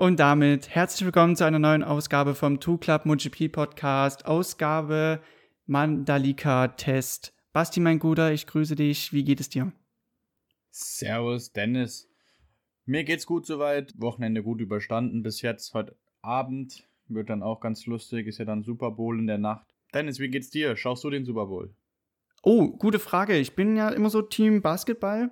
Und damit herzlich willkommen zu einer neuen Ausgabe vom Two Club MotoGP Podcast, Ausgabe Mandalika Test. Basti, mein Guter, ich grüße dich. Wie geht es dir? Servus, Dennis. Mir geht's gut soweit. Wochenende gut überstanden bis jetzt. Heute Abend wird dann auch ganz lustig. Ist ja dann Super Bowl in der Nacht. Dennis, wie geht's dir? Schaust du den Super Bowl? Oh, gute Frage. Ich bin ja immer so Team Basketball.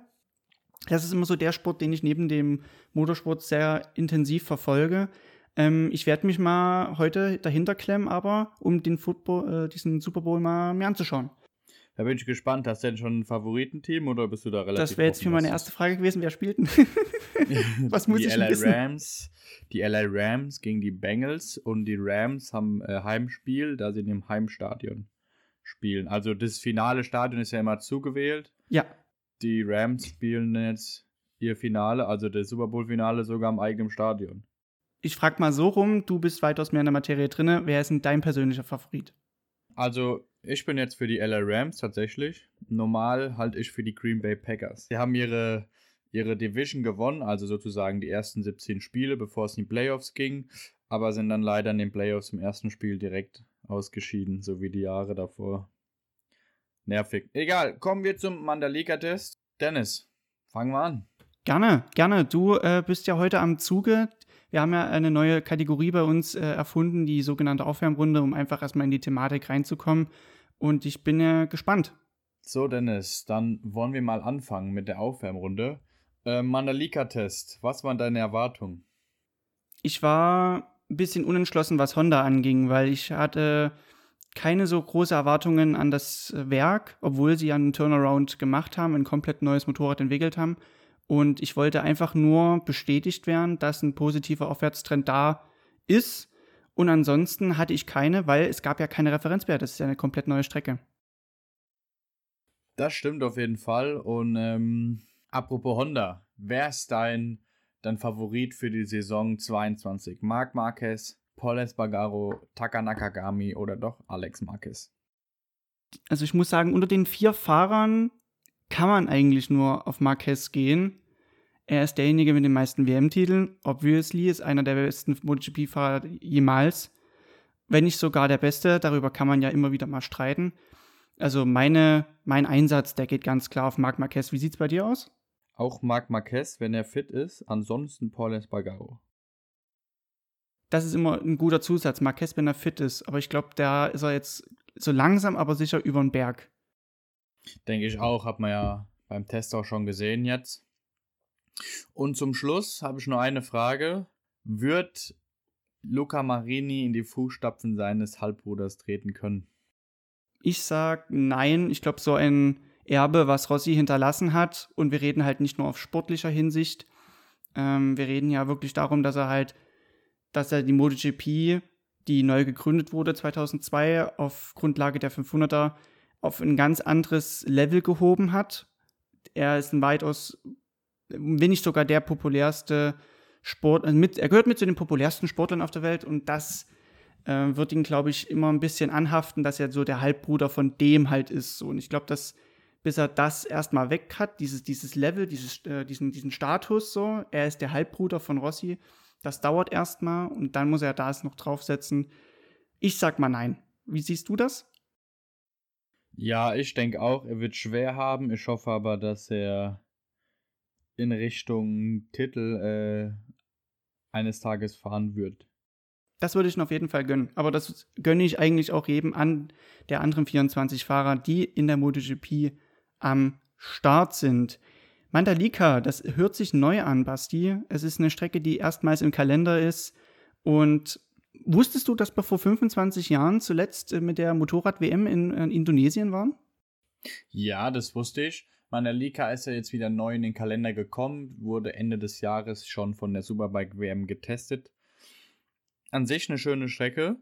Das ist immer so der Sport, den ich neben dem Motorsport sehr intensiv verfolge. Ähm, ich werde mich mal heute dahinter klemmen, aber um den Football, äh, diesen Super Bowl mal mir anzuschauen. Da bin ich gespannt. Hast du denn schon ein Favoritenteam oder bist du da relativ Das wäre jetzt für meine erste Frage gewesen. Wer spielt denn? Was muss die ich LA wissen? Rams, die LA Rams gegen die Bengals und die Rams haben äh, Heimspiel, da sie in dem Heimstadion spielen. Also das finale Stadion ist ja immer zugewählt. Ja, Die Rams spielen jetzt ihr Finale, also das Super Bowl Finale sogar im eigenen Stadion. ich frage mal so rum. Du bist weitaus mehr in der Materie drinne. Wer ist denn dein persönlicher Favorit? Also, ich bin jetzt für die LA Rams tatsächlich. Normal halte ich für die Green Bay Packers. Sie haben ihre, ihre Division gewonnen, also sozusagen die ersten 17 Spiele, bevor es in die Playoffs ging, aber sind dann leider in den Playoffs im ersten Spiel direkt ausgeschieden, so wie die Jahre davor. Nervig. Egal, kommen wir zum Mandalika-Test. Dennis, fangen wir an. Gerne, gerne. Du äh, bist ja heute am Zuge. Wir haben ja eine neue Kategorie bei uns äh, erfunden, die sogenannte Aufwärmrunde, um einfach erstmal in die Thematik reinzukommen. Und ich bin ja gespannt. So, Dennis, dann wollen wir mal anfangen mit der Aufwärmrunde. Äh, Mandalika-Test, was waren deine Erwartungen? Ich war ein bisschen unentschlossen, was Honda anging, weil ich hatte keine so große Erwartungen an das Werk, obwohl sie einen Turnaround gemacht haben, ein komplett neues Motorrad entwickelt haben. Und ich wollte einfach nur bestätigt werden, dass ein positiver Aufwärtstrend da ist. Und ansonsten hatte ich keine, weil es gab ja keine Referenzwerte. Das ist ja eine komplett neue Strecke. Das stimmt auf jeden Fall. Und ähm, apropos Honda, wer ist dein, dein Favorit für die Saison 22? Marc Marquez, Paul Espargaro, Taka Nakagami oder doch Alex Marquez? Also ich muss sagen, unter den vier Fahrern kann man eigentlich nur auf Marquez gehen. Er ist derjenige mit den meisten WM-Titeln. Obviously ist einer der besten MotoGP-Fahrer jemals. Wenn nicht sogar der beste. Darüber kann man ja immer wieder mal streiten. Also meine, mein Einsatz, der geht ganz klar auf Marc Marquez. Wie sieht's bei dir aus? Auch Marc Marquez, wenn er fit ist. Ansonsten Paul Espargaro. Das ist immer ein guter Zusatz. Marquez, wenn er fit ist. Aber ich glaube, da ist er jetzt so langsam, aber sicher über den Berg. Denke ich auch, hat man ja beim Test auch schon gesehen jetzt. Und zum Schluss habe ich nur eine Frage. Wird Luca Marini in die Fußstapfen seines Halbbruders treten können? Ich sag nein. Ich glaube, so ein Erbe, was Rossi hinterlassen hat, und wir reden halt nicht nur auf sportlicher Hinsicht. Ähm, wir reden ja wirklich darum, dass er halt, dass er die MotoGP, die neu gegründet wurde 2002 auf Grundlage der 500er, auf ein ganz anderes Level gehoben hat. Er ist ein weitaus, wenn nicht sogar der populärste Sport, also mit, er gehört mit zu den populärsten Sportlern auf der Welt und das äh, wird ihn, glaube ich, immer ein bisschen anhaften, dass er so der Halbbruder von dem halt ist. So. Und ich glaube, dass bis er das erstmal weg hat, dieses, dieses Level, dieses, äh, diesen, diesen Status so, er ist der Halbbruder von Rossi, das dauert erstmal und dann muss er das noch draufsetzen. Ich sag mal nein. Wie siehst du das? Ja, ich denke auch, er wird schwer haben. Ich hoffe aber, dass er in Richtung Titel äh, eines Tages fahren wird. Das würde ich ihm auf jeden Fall gönnen. Aber das gönne ich eigentlich auch jedem an der anderen 24 Fahrer, die in der MotoGP am Start sind. Mandalika, das hört sich neu an, Basti. Es ist eine Strecke, die erstmals im Kalender ist. Und wusstest du, dass wir vor 25 Jahren zuletzt äh, mit der Motorrad-WM in, in Indonesien waren? Ja, das wusste ich. Mandalika ist ja jetzt wieder neu in den Kalender gekommen, wurde Ende des Jahres schon von der Superbike WM getestet. An sich eine schöne Strecke.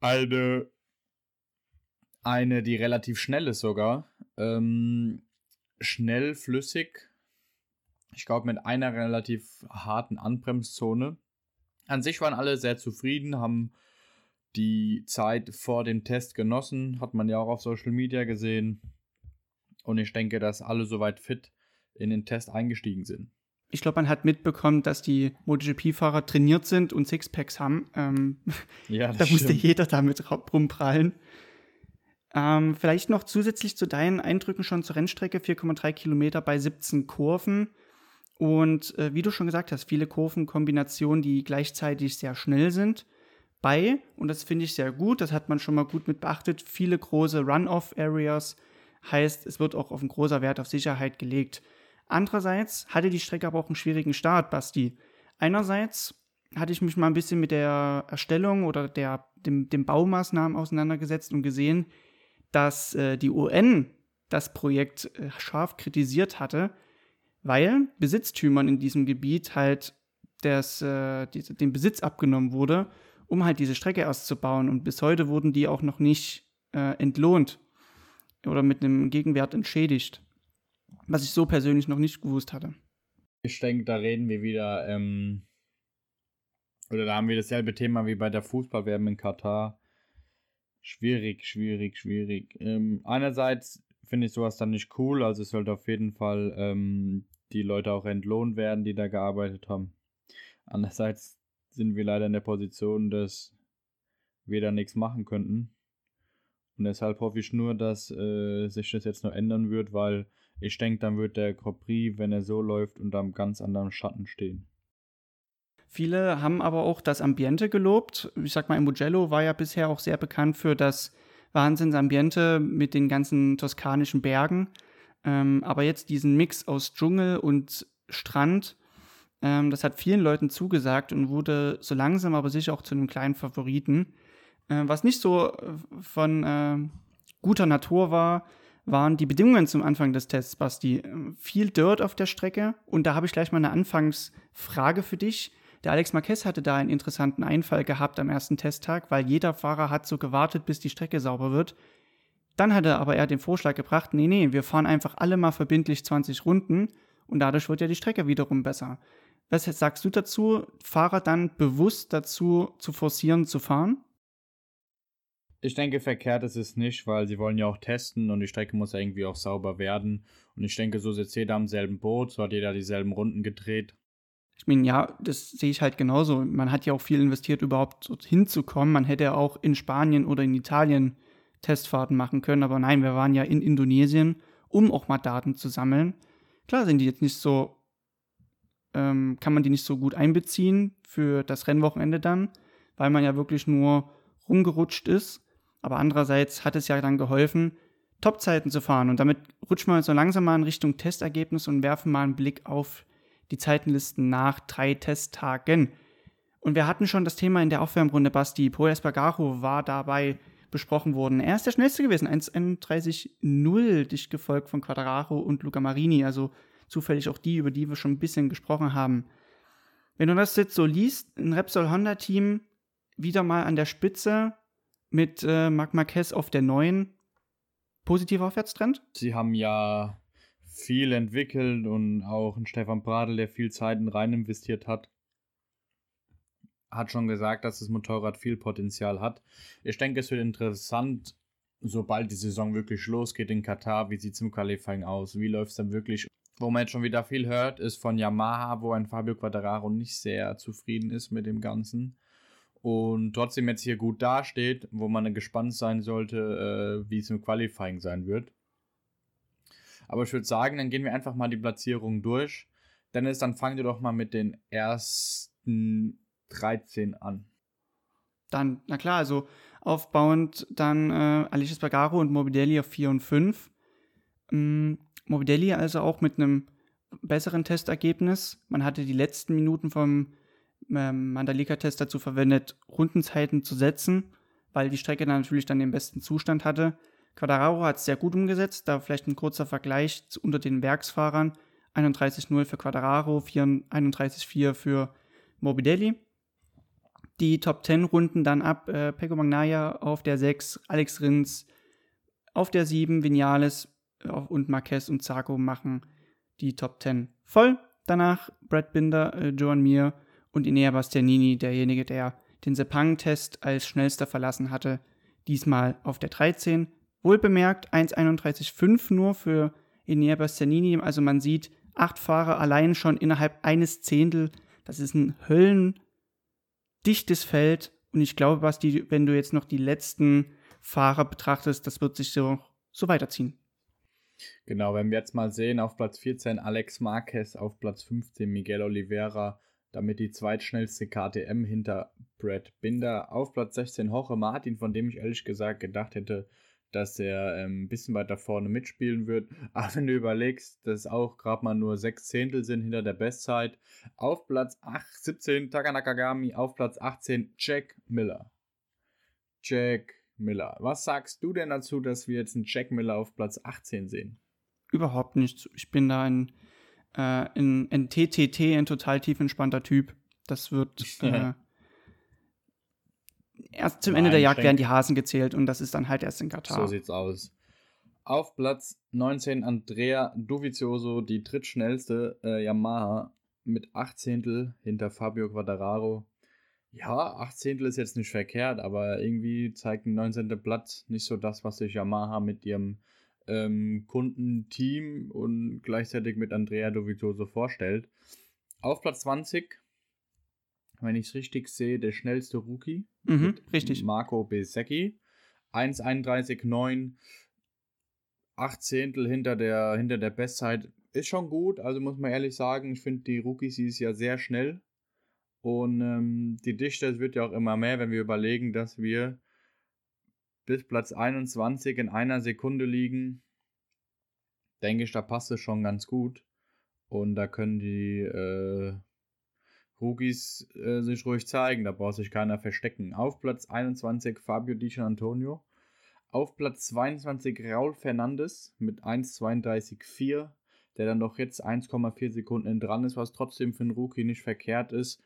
Eine, eine die relativ schnell ist sogar. Ähm, schnell, flüssig. Ich glaube, mit einer relativ harten Anbremszone. An sich waren alle sehr zufrieden, haben die Zeit vor dem Test genossen, hat man ja auch auf Social Media gesehen. Und ich denke, dass alle soweit fit in den Test eingestiegen sind. ich glaube, man hat mitbekommen, dass die MotoGP-Fahrer trainiert sind und Sixpacks haben. Ähm, ja, da musste jeder damit rumprallen. Ähm, vielleicht noch zusätzlich zu deinen Eindrücken schon zur Rennstrecke, 4,3 Kilometer bei 17 Kurven. Und äh, wie du schon gesagt hast, viele Kurvenkombinationen, die gleichzeitig sehr schnell sind. Bei, und das finde ich sehr gut, das hat man schon mal gut mit beachtet, viele große Run-Off-Areas. Heißt, es wird auch auf ein großer Wert auf Sicherheit gelegt. Andererseits hatte die Strecke aber auch einen schwierigen Start, Basti. Einerseits hatte ich mich mal ein bisschen mit der Erstellung oder der, dem, dem Baumaßnahmen auseinandergesetzt und gesehen, dass äh, die UN das Projekt äh, scharf kritisiert hatte, weil Besitztümern in diesem Gebiet halt das, äh, die, den Besitz abgenommen wurde, um halt diese Strecke erst zu bauen. Und bis heute wurden die auch noch nicht äh, entlohnt oder mit einem Gegenwert entschädigt. Was ich so persönlich noch nicht gewusst hatte. Ich denke, da reden wir wieder, ähm, oder da haben wir dasselbe Thema wie bei der Fußballwerbung in Katar. Schwierig, schwierig, schwierig. Ähm, einerseits finde ich sowas dann nicht cool, also es sollte auf jeden Fall ähm, die Leute auch entlohnt werden, die da gearbeitet haben. Andererseits sind wir leider in der Position, dass wir da nichts machen könnten. Und deshalb hoffe ich nur, dass äh, sich das jetzt noch ändern wird, weil ich denke, dann wird der Grand Prix, wenn er so läuft, unter einem ganz anderen Schatten stehen. Viele haben aber auch das Ambiente gelobt. Ich sag mal, Mugello war ja bisher auch sehr bekannt für das Wahnsinnsambiente mit den ganzen toskanischen Bergen. Ähm, aber jetzt diesen Mix aus Dschungel und Strand, ähm, das hat vielen Leuten zugesagt und wurde so langsam aber sicher auch zu einem kleinen Favoriten. Äh, was nicht so äh, von äh, guter Natur war, waren die Bedingungen zum Anfang des Tests, Basti. Äh, viel Dirt auf der Strecke und da habe ich gleich mal eine Anfangsfrage für dich. Der Alex Marquez hatte da einen interessanten Einfall gehabt am ersten Testtag, weil jeder Fahrer hat so gewartet, bis die Strecke sauber wird. Dann hatte aber er den Vorschlag gebracht, nee, nee, wir fahren einfach alle mal verbindlich 20 Runden und dadurch wird ja die Strecke wiederum besser. Was sagst du dazu, Fahrer dann bewusst dazu zu forcieren, zu fahren? Ich denke, verkehrt ist es nicht, weil sie wollen ja auch testen und die Strecke muss ja irgendwie auch sauber werden. Und ich denke, so sitzt jeder am selben Boot, so hat jeder dieselben Runden gedreht. Ich meine, ja, das sehe ich halt genauso. Man hat ja auch viel investiert, überhaupt dorthin zu kommen. Man hätte ja auch in Spanien oder in Italien Testfahrten machen können, aber nein, wir waren ja in Indonesien, um auch mal Daten zu sammeln. Klar sind die jetzt nicht so, ähm, kann man die nicht so gut einbeziehen für das Rennwochenende dann, weil man ja wirklich nur rumgerutscht ist. Aber andererseits hat es ja dann geholfen, Topzeiten zu fahren. Und damit rutschen wir so langsam mal in Richtung Testergebnis und werfen mal einen Blick auf die Zeitenlisten nach drei Testtagen. Und wir hatten schon das Thema in der Aufwärmrunde, Basti. Paul Espargaro war dabei besprochen worden. Er ist der schnellste gewesen, 1,31,0, dicht gefolgt von Quadraro und Luca Marini, also zufällig auch die, über die wir schon ein bisschen gesprochen haben. Wenn du das jetzt so liest, ein Repsol Honda Team wieder mal an der Spitze mit äh, Marc Marquez auf der neuen. Positiver Aufwärtstrend? Sie haben ja viel entwickelt und auch ein Stefan Bradl, der viel Zeit rein investiert hat, hat schon gesagt, dass das Motorrad viel Potenzial hat. Ich denke, es wird interessant, sobald die Saison wirklich losgeht in Katar, wie sieht es im Qualifying aus, wie läuft es dann wirklich. Wo man jetzt schon wieder viel hört, ist von Yamaha, wo ein Fabio Quattararo nicht sehr zufrieden ist mit dem Ganzen und trotzdem jetzt hier gut dasteht, wo man gespannt sein sollte, äh, wie es im Qualifying sein wird. Aber ich würde sagen, dann gehen wir einfach mal die Platzierung durch. Dennis, dann fangen wir doch mal mit den ersten 13 an. Dann, na klar, also aufbauend dann äh, Alicia Spagaro und Morbidelli auf 4 und 5. Ähm, Morbidelli also auch mit einem besseren Testergebnis. Man hatte die letzten Minuten vom ähm, Mandalika-Test dazu verwendet, Rundenzeiten zu setzen, weil die Strecke dann natürlich dann den besten Zustand hatte. Quadraro hat es sehr gut umgesetzt, da vielleicht ein kurzer Vergleich unter den Werksfahrern. 31.0 für Quadraro, 31.4 für Morbidelli. Die Top 10 Runden dann ab äh, Pego Magnaya auf der 6, Alex Rins auf der 7, Vinales äh, und Marquez und Zarco machen die Top 10 voll. Danach Brad Binder, äh, Joan Mir und Inea Bastianini, derjenige, der den Sepang-Test als schnellster verlassen hatte, diesmal auf der 13. Wohlbemerkt 1,31,5 nur für Inea Bastianini, also man sieht Acht Fahrer allein schon innerhalb eines Zehntel. Das ist ein höllendichtes Feld. Und ich glaube, Basti, wenn du jetzt noch die letzten Fahrer betrachtest, das wird sich so, so weiterziehen. Genau, wenn wir jetzt mal sehen, auf Platz 14 Alex Marquez, auf Platz 15 Miguel Oliveira, damit die zweitschnellste KTM hinter Brad Binder, auf Platz 16 Jorge Martin, von dem ich ehrlich gesagt gedacht hätte, dass er ähm, ein bisschen weiter vorne mitspielen wird. Aber wenn du überlegst, dass auch gerade mal nur sechs Zehntel sind hinter der Bestzeit. Auf Platz 8, 17 Takanakagami, auf Platz 18 Jack Miller. Jack Miller. Was sagst du denn dazu, dass wir jetzt einen Jack Miller auf Platz 18 sehen? Überhaupt nicht. Ich bin da ein, äh, ein, ein TTT, ein total tief entspannter Typ. Das wird äh, erst zum Ende der Jagd werden die Hasen gezählt und das ist dann halt erst in Katar. So sieht's aus. Auf Platz 19 Andrea Dovizioso, die drittschnellste äh, Yamaha mit 8 Zehntel hinter Fabio Quattararo. Ja, 8 Zehntel ist jetzt nicht verkehrt, aber irgendwie zeigt ein 19. Blatt nicht so das, was sich Yamaha mit ihrem ähm, Kundenteam und gleichzeitig mit Andrea Dovizioso vorstellt. Auf Platz 20 wenn ich es richtig sehe, der schnellste Rookie. Mhm, richtig. Marco Besecchi. 1,31,9. 8 Zehntel hinter der, hinter der Bestzeit. Ist schon gut, also muss man ehrlich sagen, ich finde die Rookies ist ja sehr schnell. Und ähm, die Dichte wird ja auch immer mehr, wenn wir überlegen, dass wir bis Platz 21 in einer Sekunde liegen. Denke ich, da passt es schon ganz gut. Und da können die äh, Rookies äh, sich ruhig zeigen, da braucht sich keiner verstecken. Auf Platz 21 Fabio Di Antonio. Auf Platz 22 Raul Fernandes mit 1,32,4, der dann doch jetzt 1,4 Sekunden dran ist, was trotzdem für einen Rookie nicht verkehrt ist.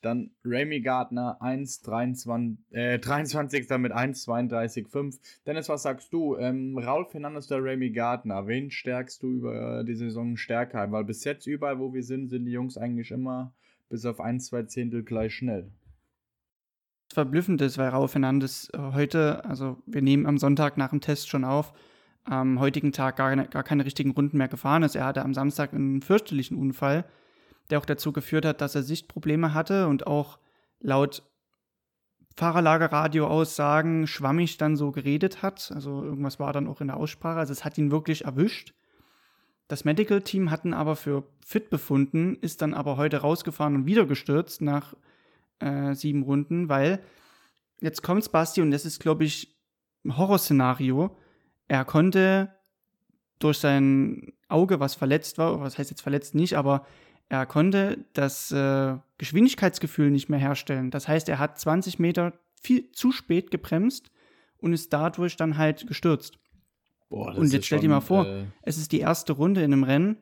Dann Remy Gardner 1,23 äh, 23. mit 1,32,5. Dennis, was sagst du? Ähm, Raul Fernandes oder Remy Gardner? Wen stärkst du über die Saison stärker? Weil bis jetzt überall, wo wir sind, sind die Jungs eigentlich immer bis auf ein, zwei Zehntel gleich schnell. Was verblüffend ist, weil Raul Fernandes äh, heute, also wir nehmen am Sonntag nach dem Test schon auf, am heutigen Tag gar, gar keine richtigen Runden mehr gefahren ist. Er hatte am Samstag einen fürchterlichen Unfall, der auch dazu geführt hat, dass er Sichtprobleme hatte und auch laut Fahrerlagerradio-Aussagen schwammig dann so geredet hat. Also irgendwas war dann auch in der Aussprache. Also es hat ihn wirklich erwischt. Das Medical Team hatten aber für fit befunden, ist dann aber heute rausgefahren und wieder gestürzt nach äh, sieben Runden, weil jetzt kommt Basti und das ist, glaube ich, ein Horrorszenario. Er konnte durch sein Auge, was verletzt war, was heißt jetzt verletzt nicht, aber er konnte das äh, Geschwindigkeitsgefühl nicht mehr herstellen. Das heißt, er hat 20 Meter viel zu spät gebremst und ist dadurch dann halt gestürzt. Boah, und jetzt stell dir mal vor, äh... es ist die erste Runde in einem Rennen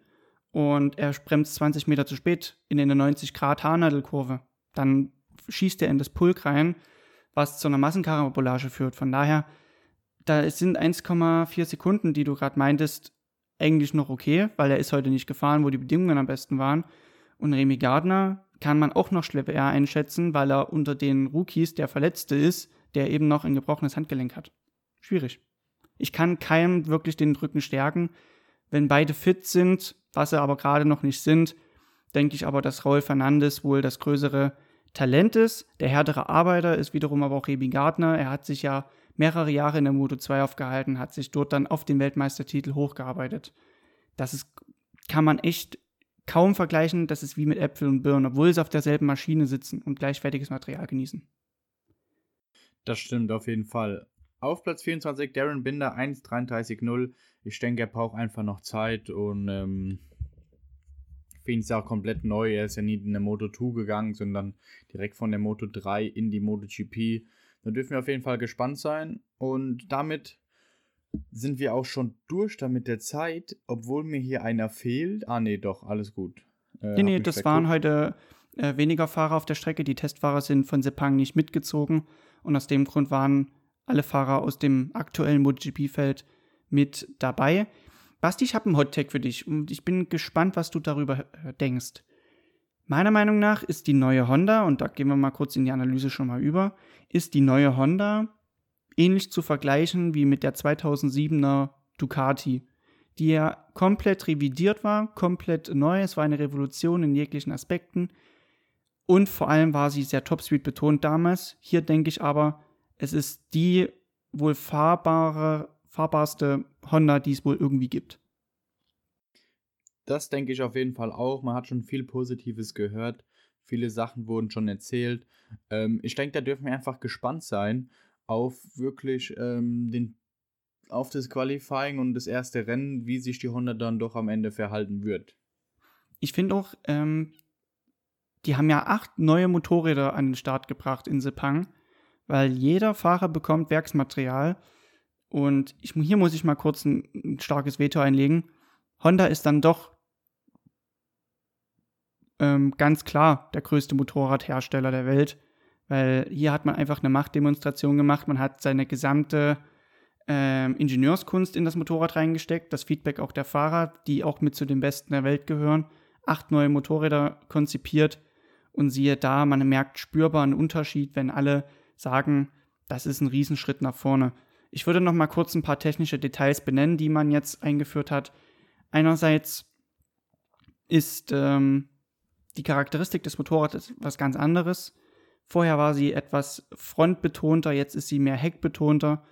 und er bremst 20 Meter zu spät in eine 90 Grad Haarnadelkurve. Dann schießt er in das Pulk rein, was zu einer Massenkarambolage führt. Von daher, da sind 1,4 Sekunden, die du gerade meintest, eigentlich noch okay, weil er ist heute nicht gefahren, wo die Bedingungen am besten waren. Und Remy Gardner kann man auch noch schwer einschätzen, weil er unter den Rookies der Verletzte ist, der eben noch ein gebrochenes Handgelenk hat. Schwierig. Ich kann keinem wirklich den Rücken stärken. Wenn beide fit sind, was sie aber gerade noch nicht sind, denke ich aber, dass Raul Fernandes wohl das größere Talent ist. Der härtere Arbeiter ist wiederum aber auch Rebi Gardner. Er hat sich ja mehrere Jahre in der Moto 2 aufgehalten, hat sich dort dann auf den Weltmeistertitel hochgearbeitet. Das ist, kann man echt kaum vergleichen. Das ist wie mit Äpfel und Birnen, obwohl sie auf derselben Maschine sitzen und gleichwertiges Material genießen. Das stimmt auf jeden Fall. Auf Platz 24 Darren Binder 1,33,0. Ich denke, er braucht einfach noch Zeit und ähm, finde es auch komplett neu. Er ist ja nie in der Moto 2 gegangen, sondern direkt von der Moto 3 in die MotoGP. Da dürfen wir auf jeden Fall gespannt sein. Und damit sind wir auch schon durch damit der Zeit, obwohl mir hier einer fehlt. Ah, nee, doch, alles gut. Äh, nee, nee, das waren heute äh, weniger Fahrer auf der Strecke. Die Testfahrer sind von Sepang nicht mitgezogen. Und aus dem Grund waren alle Fahrer aus dem aktuellen MotoGP-Feld mit dabei. Basti, ich habe einen Hot-Tag für dich und ich bin gespannt, was du darüber denkst. Meiner Meinung nach ist die neue Honda, und da gehen wir mal kurz in die Analyse schon mal über, ist die neue Honda ähnlich zu vergleichen wie mit der 2007er Ducati. die ja komplett revidiert war, komplett neu. Es war eine Revolution in jeglichen Aspekten. Und vor allem war sie sehr Topspeed betont damals. Hier denke ich aber, es ist die wohl fahrbare, fahrbarste Honda, die es wohl irgendwie gibt. Das denke ich auf jeden Fall auch. Man hat schon viel Positives gehört. Viele Sachen wurden schon erzählt. Ähm, ich denke, da dürfen wir einfach gespannt sein auf wirklich ähm, den, auf das Qualifying und das erste Rennen, wie sich die Honda dann doch am Ende verhalten wird. Ich finde auch, ähm, die haben ja acht neue Motorräder an den Start gebracht in Sepang, weil jeder Fahrer bekommt Werksmaterial. Und ich, hier muss ich mal kurz ein, ein starkes Veto einlegen. Honda ist dann doch ähm, ganz klar der größte Motorradhersteller der Welt, weil hier hat man einfach eine Machtdemonstration gemacht. Man hat seine gesamte ähm, Ingenieurskunst in das Motorrad reingesteckt, das Feedback auch der Fahrer, die auch mit zu den Besten der Welt gehören. Acht neue Motorräder konzipiert und siehe da, man merkt spürbar einen Unterschied, wenn alle sagen, das ist ein Riesenschritt nach vorne. Ich würde noch mal kurz ein paar technische Details benennen, die man jetzt eingeführt hat. Einerseits ist ähm, die Charakteristik des Motorrads was ganz anderes. Vorher war sie etwas frontbetonter, jetzt ist sie mehr heckbetonter.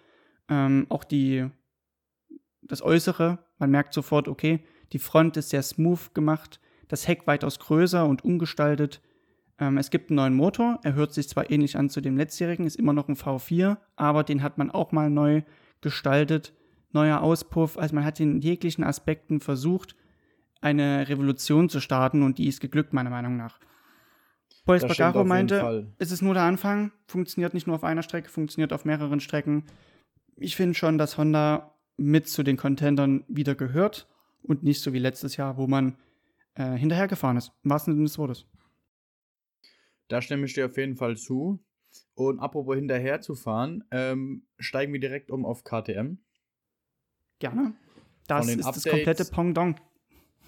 Ähm, auch die, das Äußere, man merkt sofort, okay, die Front ist sehr smooth gemacht, das Heck weitaus größer und umgestaltet. Ähm, es gibt einen neuen Motor, er hört sich zwar ähnlich an zu dem letztjährigen, ist immer noch ein V4, aber den hat man auch mal neu gestaltet. Neuer Auspuff, also man hat in jeglichen Aspekten versucht, eine Revolution zu starten und die ist geglückt, meiner Meinung nach. Paul Espargaro meinte, es ist nur der Anfang, funktioniert nicht nur auf einer Strecke, funktioniert auf mehreren Strecken. Ich finde schon, dass Honda mit zu den Contendern wieder gehört und nicht so wie letztes Jahr, wo man äh, hinterhergefahren ist, im wahrsten Sinne des Wortes. Da stimme ich dir auf jeden Fall zu. Und apropos hinterher zu fahren, ähm, steigen wir direkt um auf KTM. Gerne. Das ist Updates, das komplette Pendant.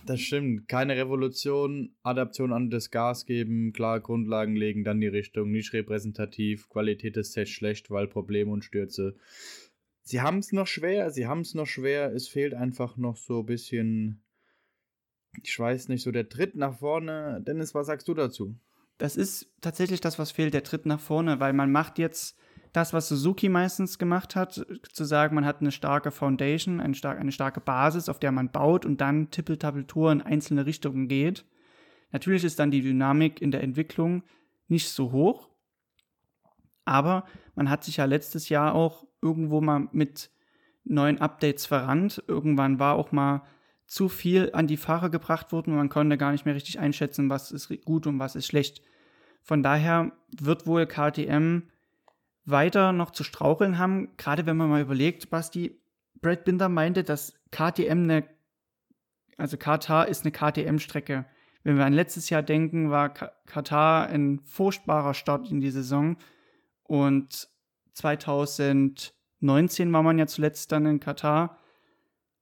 Das stimmt. Keine Revolution, Adaption an das Gas geben, klar Grundlagen legen, dann die Richtung, nicht repräsentativ, Qualität des Sets schlecht, weil Probleme und Stürze. Sie haben es noch schwer, sie haben es noch schwer. Es fehlt einfach noch so ein bisschen, ich weiß nicht, so der Tritt nach vorne. Dennis, was sagst du dazu? Das ist tatsächlich das, was fehlt, der Tritt nach vorne, weil man macht jetzt das, was Suzuki meistens gemacht hat, zu sagen, man hat eine starke Foundation, eine, star eine starke Basis, auf der man baut und dann Tippeltappeltour in einzelne Richtungen geht. Natürlich ist dann die Dynamik in der Entwicklung nicht so hoch, aber man hat sich ja letztes Jahr auch irgendwo mal mit neuen Updates verrannt. Irgendwann war auch mal zu viel an die Fahrer gebracht worden und man konnte gar nicht mehr richtig einschätzen, was ist gut und was ist schlecht. Von daher wird wohl KTM weiter noch zu straucheln haben, gerade wenn man mal überlegt, Basti, Brad Binder meinte, dass KTM eine, also Katar ist eine KTM-Strecke. Wenn wir an letztes Jahr denken, war Katar ein furchtbarer Start in die Saison und 2019 war man ja zuletzt dann in Katar.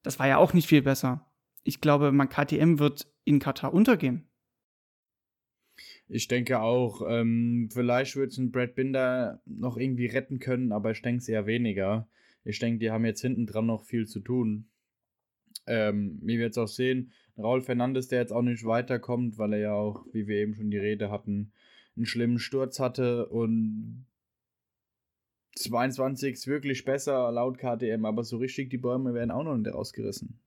Das war ja auch nicht viel besser. Ich glaube, man KTM wird in Katar untergehen. Ich denke auch, ähm, vielleicht wird es ein Brad Binder noch irgendwie retten können, aber ich denke es eher weniger. Ich denke, die haben jetzt hinten dran noch viel zu tun. Ähm, wie wir jetzt auch sehen, Raul Fernandes, der jetzt auch nicht weiterkommt, weil er ja auch, wie wir eben schon die Rede hatten, einen schlimmen Sturz hatte und 22 ist wirklich besser laut KTM, aber so richtig die Bäume werden auch noch nicht rausgerissen.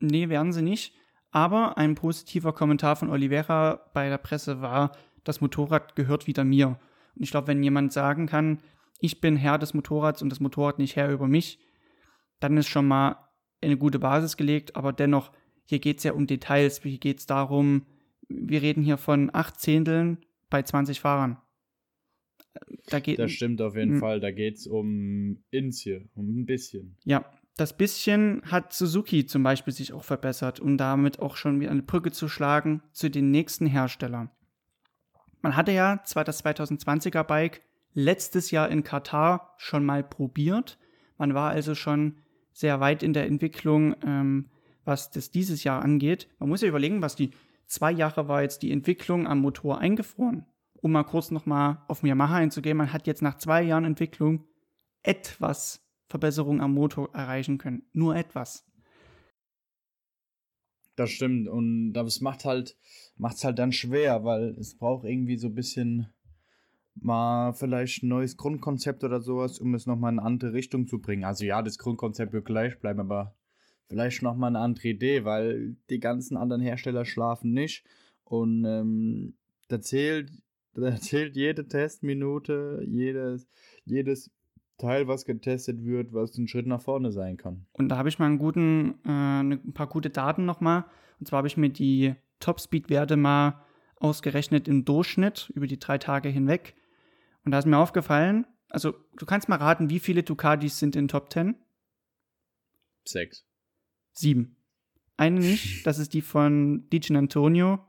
Nee, werden sie nicht. Aber ein positiver Kommentar von Oliveira bei der Presse war, das Motorrad gehört wieder mir. Und ich glaube, wenn jemand sagen kann, ich bin Herr des Motorrads und das Motorrad nicht Herr über mich, dann ist schon mal eine gute Basis gelegt. Aber dennoch, hier geht es ja um Details. Hier geht es darum, wir reden hier von acht Zehnteln bei 20 Fahrern. Da geht, das stimmt auf jeden Fall. Da geht es um Ins hier, um ein bisschen. Ja, das bisschen hat Suzuki zum Beispiel sich auch verbessert, um damit auch schon wieder eine Brücke zu schlagen zu den nächsten Herstellern. Man hatte ja zwar das 2020er Bike letztes Jahr in Katar schon mal probiert. Man war also schon sehr weit in der Entwicklung, ähm, was das dieses Jahr angeht. Man muss ja überlegen, was die zwei Jahre war jetzt die Entwicklung am Motor eingefroren. Um mal kurz nochmal auf Yamaha einzugehen, man hat jetzt nach zwei Jahren Entwicklung etwas Verbesserung am Motor erreichen können. Nur etwas. Das stimmt. Und das macht halt, macht's halt dann schwer, weil es braucht irgendwie so ein bisschen mal vielleicht ein neues Grundkonzept oder sowas, um es nochmal in eine andere Richtung zu bringen. Also ja, das Grundkonzept wird gleich bleiben, aber vielleicht nochmal eine andere Idee, weil die ganzen anderen Hersteller schlafen nicht. Und ähm, da zählt, da zählt jede Testminute, jedes, jedes Teil, was getestet wird, was ein Schritt nach vorne sein kann. Und da habe ich mal einen guten, äh, ein paar gute Daten nochmal. Und zwar habe ich mir die Top-Speed-Werte mal ausgerechnet im Durchschnitt über die drei Tage hinweg. Und da ist mir aufgefallen, also du kannst mal raten, wie viele Ducatis sind in Top 10? Sechs. Sieben. Eine nicht, das ist die von Dijan Antonio.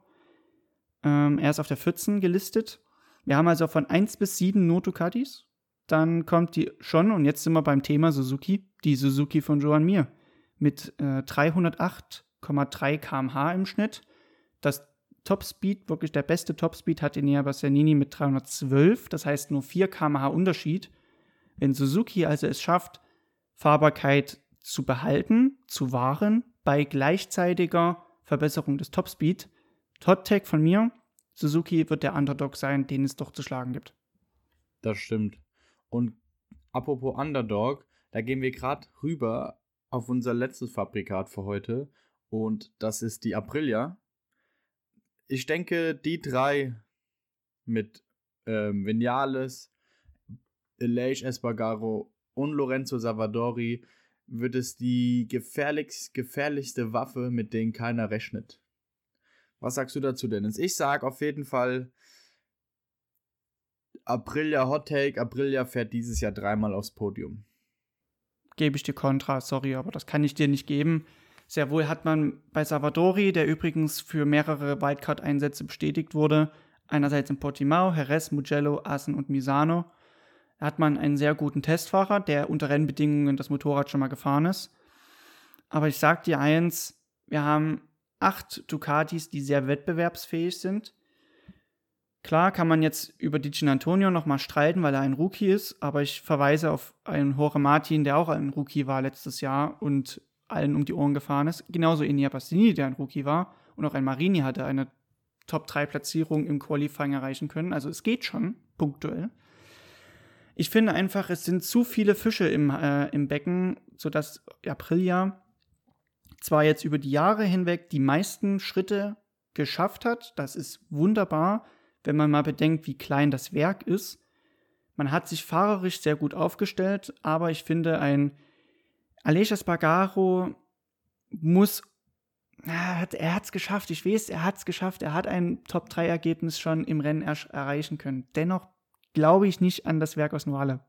Ähm, er ist auf der 14 gelistet. Wir haben also von 1 bis 7 nur Ducatis. Dann kommt die schon, und jetzt sind wir beim Thema Suzuki, die Suzuki von Joan Mir mit äh, 308,3 km/h im Schnitt. Das Topspeed, wirklich der beste Topspeed, hat Enea Bastianini mit 312, das heißt nur 4 km/h Unterschied. Wenn Suzuki also es schafft, Fahrbarkeit zu behalten, zu wahren, bei gleichzeitiger Verbesserung des Topspeed, Hot Tag von mir, Suzuki wird der Underdog sein, den es doch zu schlagen gibt. Das stimmt. Und apropos Underdog, da gehen wir gerade rüber auf unser letztes Fabrikat für heute. Und das ist die Aprilia. Ich denke, die drei mit ähm, Vinales, Elias Espargaro und Lorenzo Savadori wird es die gefährlichst, gefährlichste Waffe, mit denen keiner rechnet. Was sagst du dazu, Dennis? Ich sag auf jeden Fall, Aprilia Hot Take, Aprilia fährt dieses Jahr dreimal aufs Podium. Gebe ich dir Kontra, sorry, aber das kann ich dir nicht geben. Sehr wohl hat man bei Salvadori, der übrigens für mehrere Wildcard-Einsätze bestätigt wurde, einerseits in Portimao, Jerez, Mugello, Assen und Misano, hat man einen sehr guten Testfahrer, der unter Rennbedingungen das Motorrad schon mal gefahren ist. Aber ich sag dir eins, wir haben acht Ducatis, die sehr wettbewerbsfähig sind. Klar kann man jetzt über Dijan Antonio nochmal streiten, weil er ein Rookie ist, aber ich verweise auf einen Jorge Martin, der auch ein Rookie war letztes Jahr und allen um die Ohren gefahren ist. Genauso Enia Bassini, der ein Rookie war. Und auch ein Marini hatte eine Top-3-Platzierung im Qualifying erreichen können. Also es geht schon, punktuell. Ich finde einfach, es sind zu viele Fische im, äh, im Becken, sodass Aprilia zwar jetzt über die Jahre hinweg die meisten Schritte geschafft hat. Das ist wunderbar wenn man mal bedenkt, wie klein das Werk ist. Man hat sich fahrerisch sehr gut aufgestellt, aber ich finde, ein Alessia Spargaro muss, er hat es geschafft, ich weiß, er hat es geschafft, er hat ein Top-3-Ergebnis schon im Rennen er erreichen können. Dennoch glaube ich nicht an das Werk aus Noale.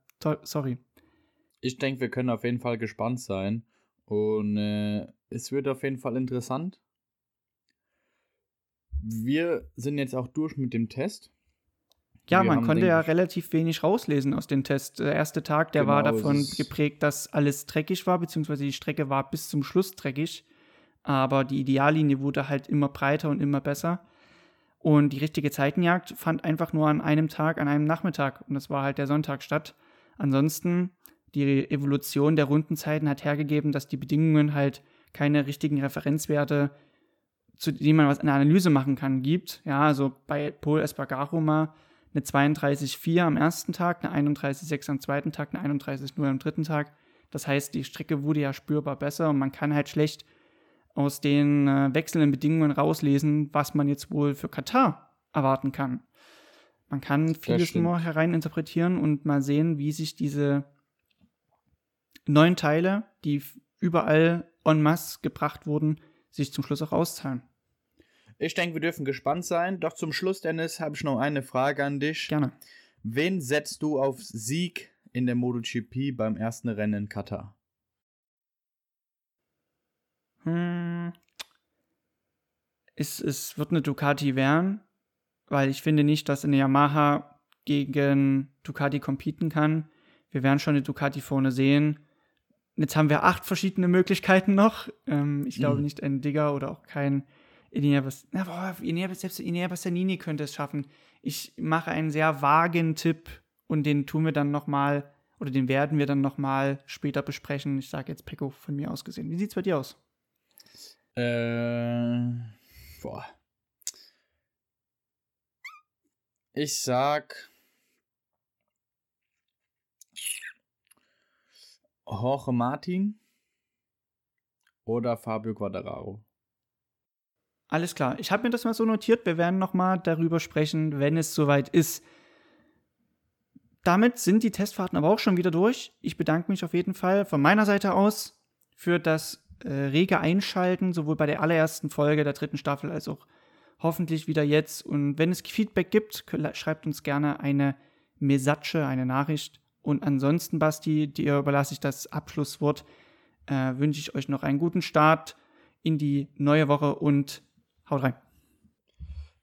Sorry. Ich denke, wir können auf jeden Fall gespannt sein. Und äh, es wird auf jeden Fall interessant wir sind jetzt auch durch mit dem Test. Ja, wir man konnte ja relativ wenig rauslesen aus dem Test. Der erste Tag, der genau, war davon geprägt, dass alles dreckig war, beziehungsweise die Strecke war bis zum Schluss dreckig. Aber die Ideallinie wurde halt immer breiter und immer besser. Und die richtige Zeitenjagd fand einfach nur an einem Tag, an einem Nachmittag. Und das war halt der Sonntag statt. Ansonsten, die Evolution der Rundenzeiten hat hergegeben, dass die Bedingungen halt keine richtigen Referenzwerte zu dem man was eine Analyse machen kann, gibt. Ja, also bei Paul Espargaro mal eine 32,4 am ersten Tag, eine 31,6 am zweiten Tag, eine 31,0 am dritten Tag. Das heißt, die Strecke wurde ja spürbar besser und man kann halt schlecht aus den äh, wechselnden Bedingungen rauslesen, was man jetzt wohl für Katar erwarten kann. Man kann vieles nur hereininterpretieren und mal sehen, wie sich diese neun Teile, die überall en masse gebracht wurden, sich zum Schluss auch auszahlen. Ich denke, wir dürfen gespannt sein. Doch zum Schluss, Dennis, habe ich noch eine Frage an dich. Gerne. Wen setzt du auf Sieg in der MotoGP beim ersten Rennen in Katar? Hm. Es, es wird eine Ducati werden, weil ich finde nicht, dass eine Yamaha gegen Ducati competen kann. Wir werden schon eine Ducati vorne sehen. Jetzt haben wir acht verschiedene Möglichkeiten noch. Ähm, ich glaube mhm. nicht ein Digger oder auch kein Ineas, na, boah, Ineas, selbst Inea könnte es schaffen. Ich mache einen sehr vagen Tipp und den tun wir dann nochmal, oder den werden wir dann nochmal später besprechen. Ich sage jetzt Pecco von mir aus gesehen. Wie sieht es bei dir aus? Äh, boah. Ich sag. Jorge Martin oder Fabio Quadraro. Alles klar. Ich habe mir das mal so notiert. Wir werden noch mal darüber sprechen, wenn es soweit ist. Damit sind die Testfahrten aber auch schon wieder durch. Ich bedanke mich auf jeden Fall von meiner Seite aus für das äh, rege Einschalten, sowohl bei der allerersten Folge der dritten Staffel als auch hoffentlich wieder jetzt. Und wenn es Feedback gibt, schreibt uns gerne eine Mesatsche, eine Nachricht. Und ansonsten, Basti, dir überlasse ich das Abschlusswort. Äh, wünsche ich euch noch einen guten Start in die neue Woche und Haut rein.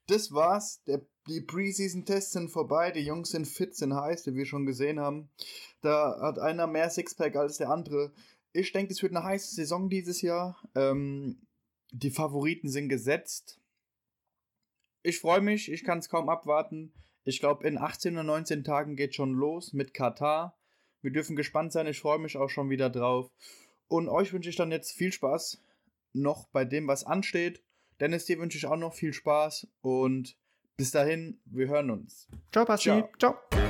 Das war's. Der, die Preseason-Tests sind vorbei. Die Jungs sind fit, sind heiß, wie wir schon gesehen haben. Da hat einer mehr Sixpack als der andere. Ich denke, es wird eine heiße Saison dieses Jahr. Ähm, die Favoriten sind gesetzt. Ich freue mich, ich kann es kaum abwarten. Ich glaube, in 18 oder 19 Tagen geht schon los mit Katar. Wir dürfen gespannt sein. Ich freue mich auch schon wieder drauf. Und euch wünsche ich dann jetzt viel Spaß noch bei dem, was ansteht. Dennis, dir wünsche ich auch noch viel Spaß und bis dahin, wir hören uns. Ciao, Basti. Ciao. Ciao.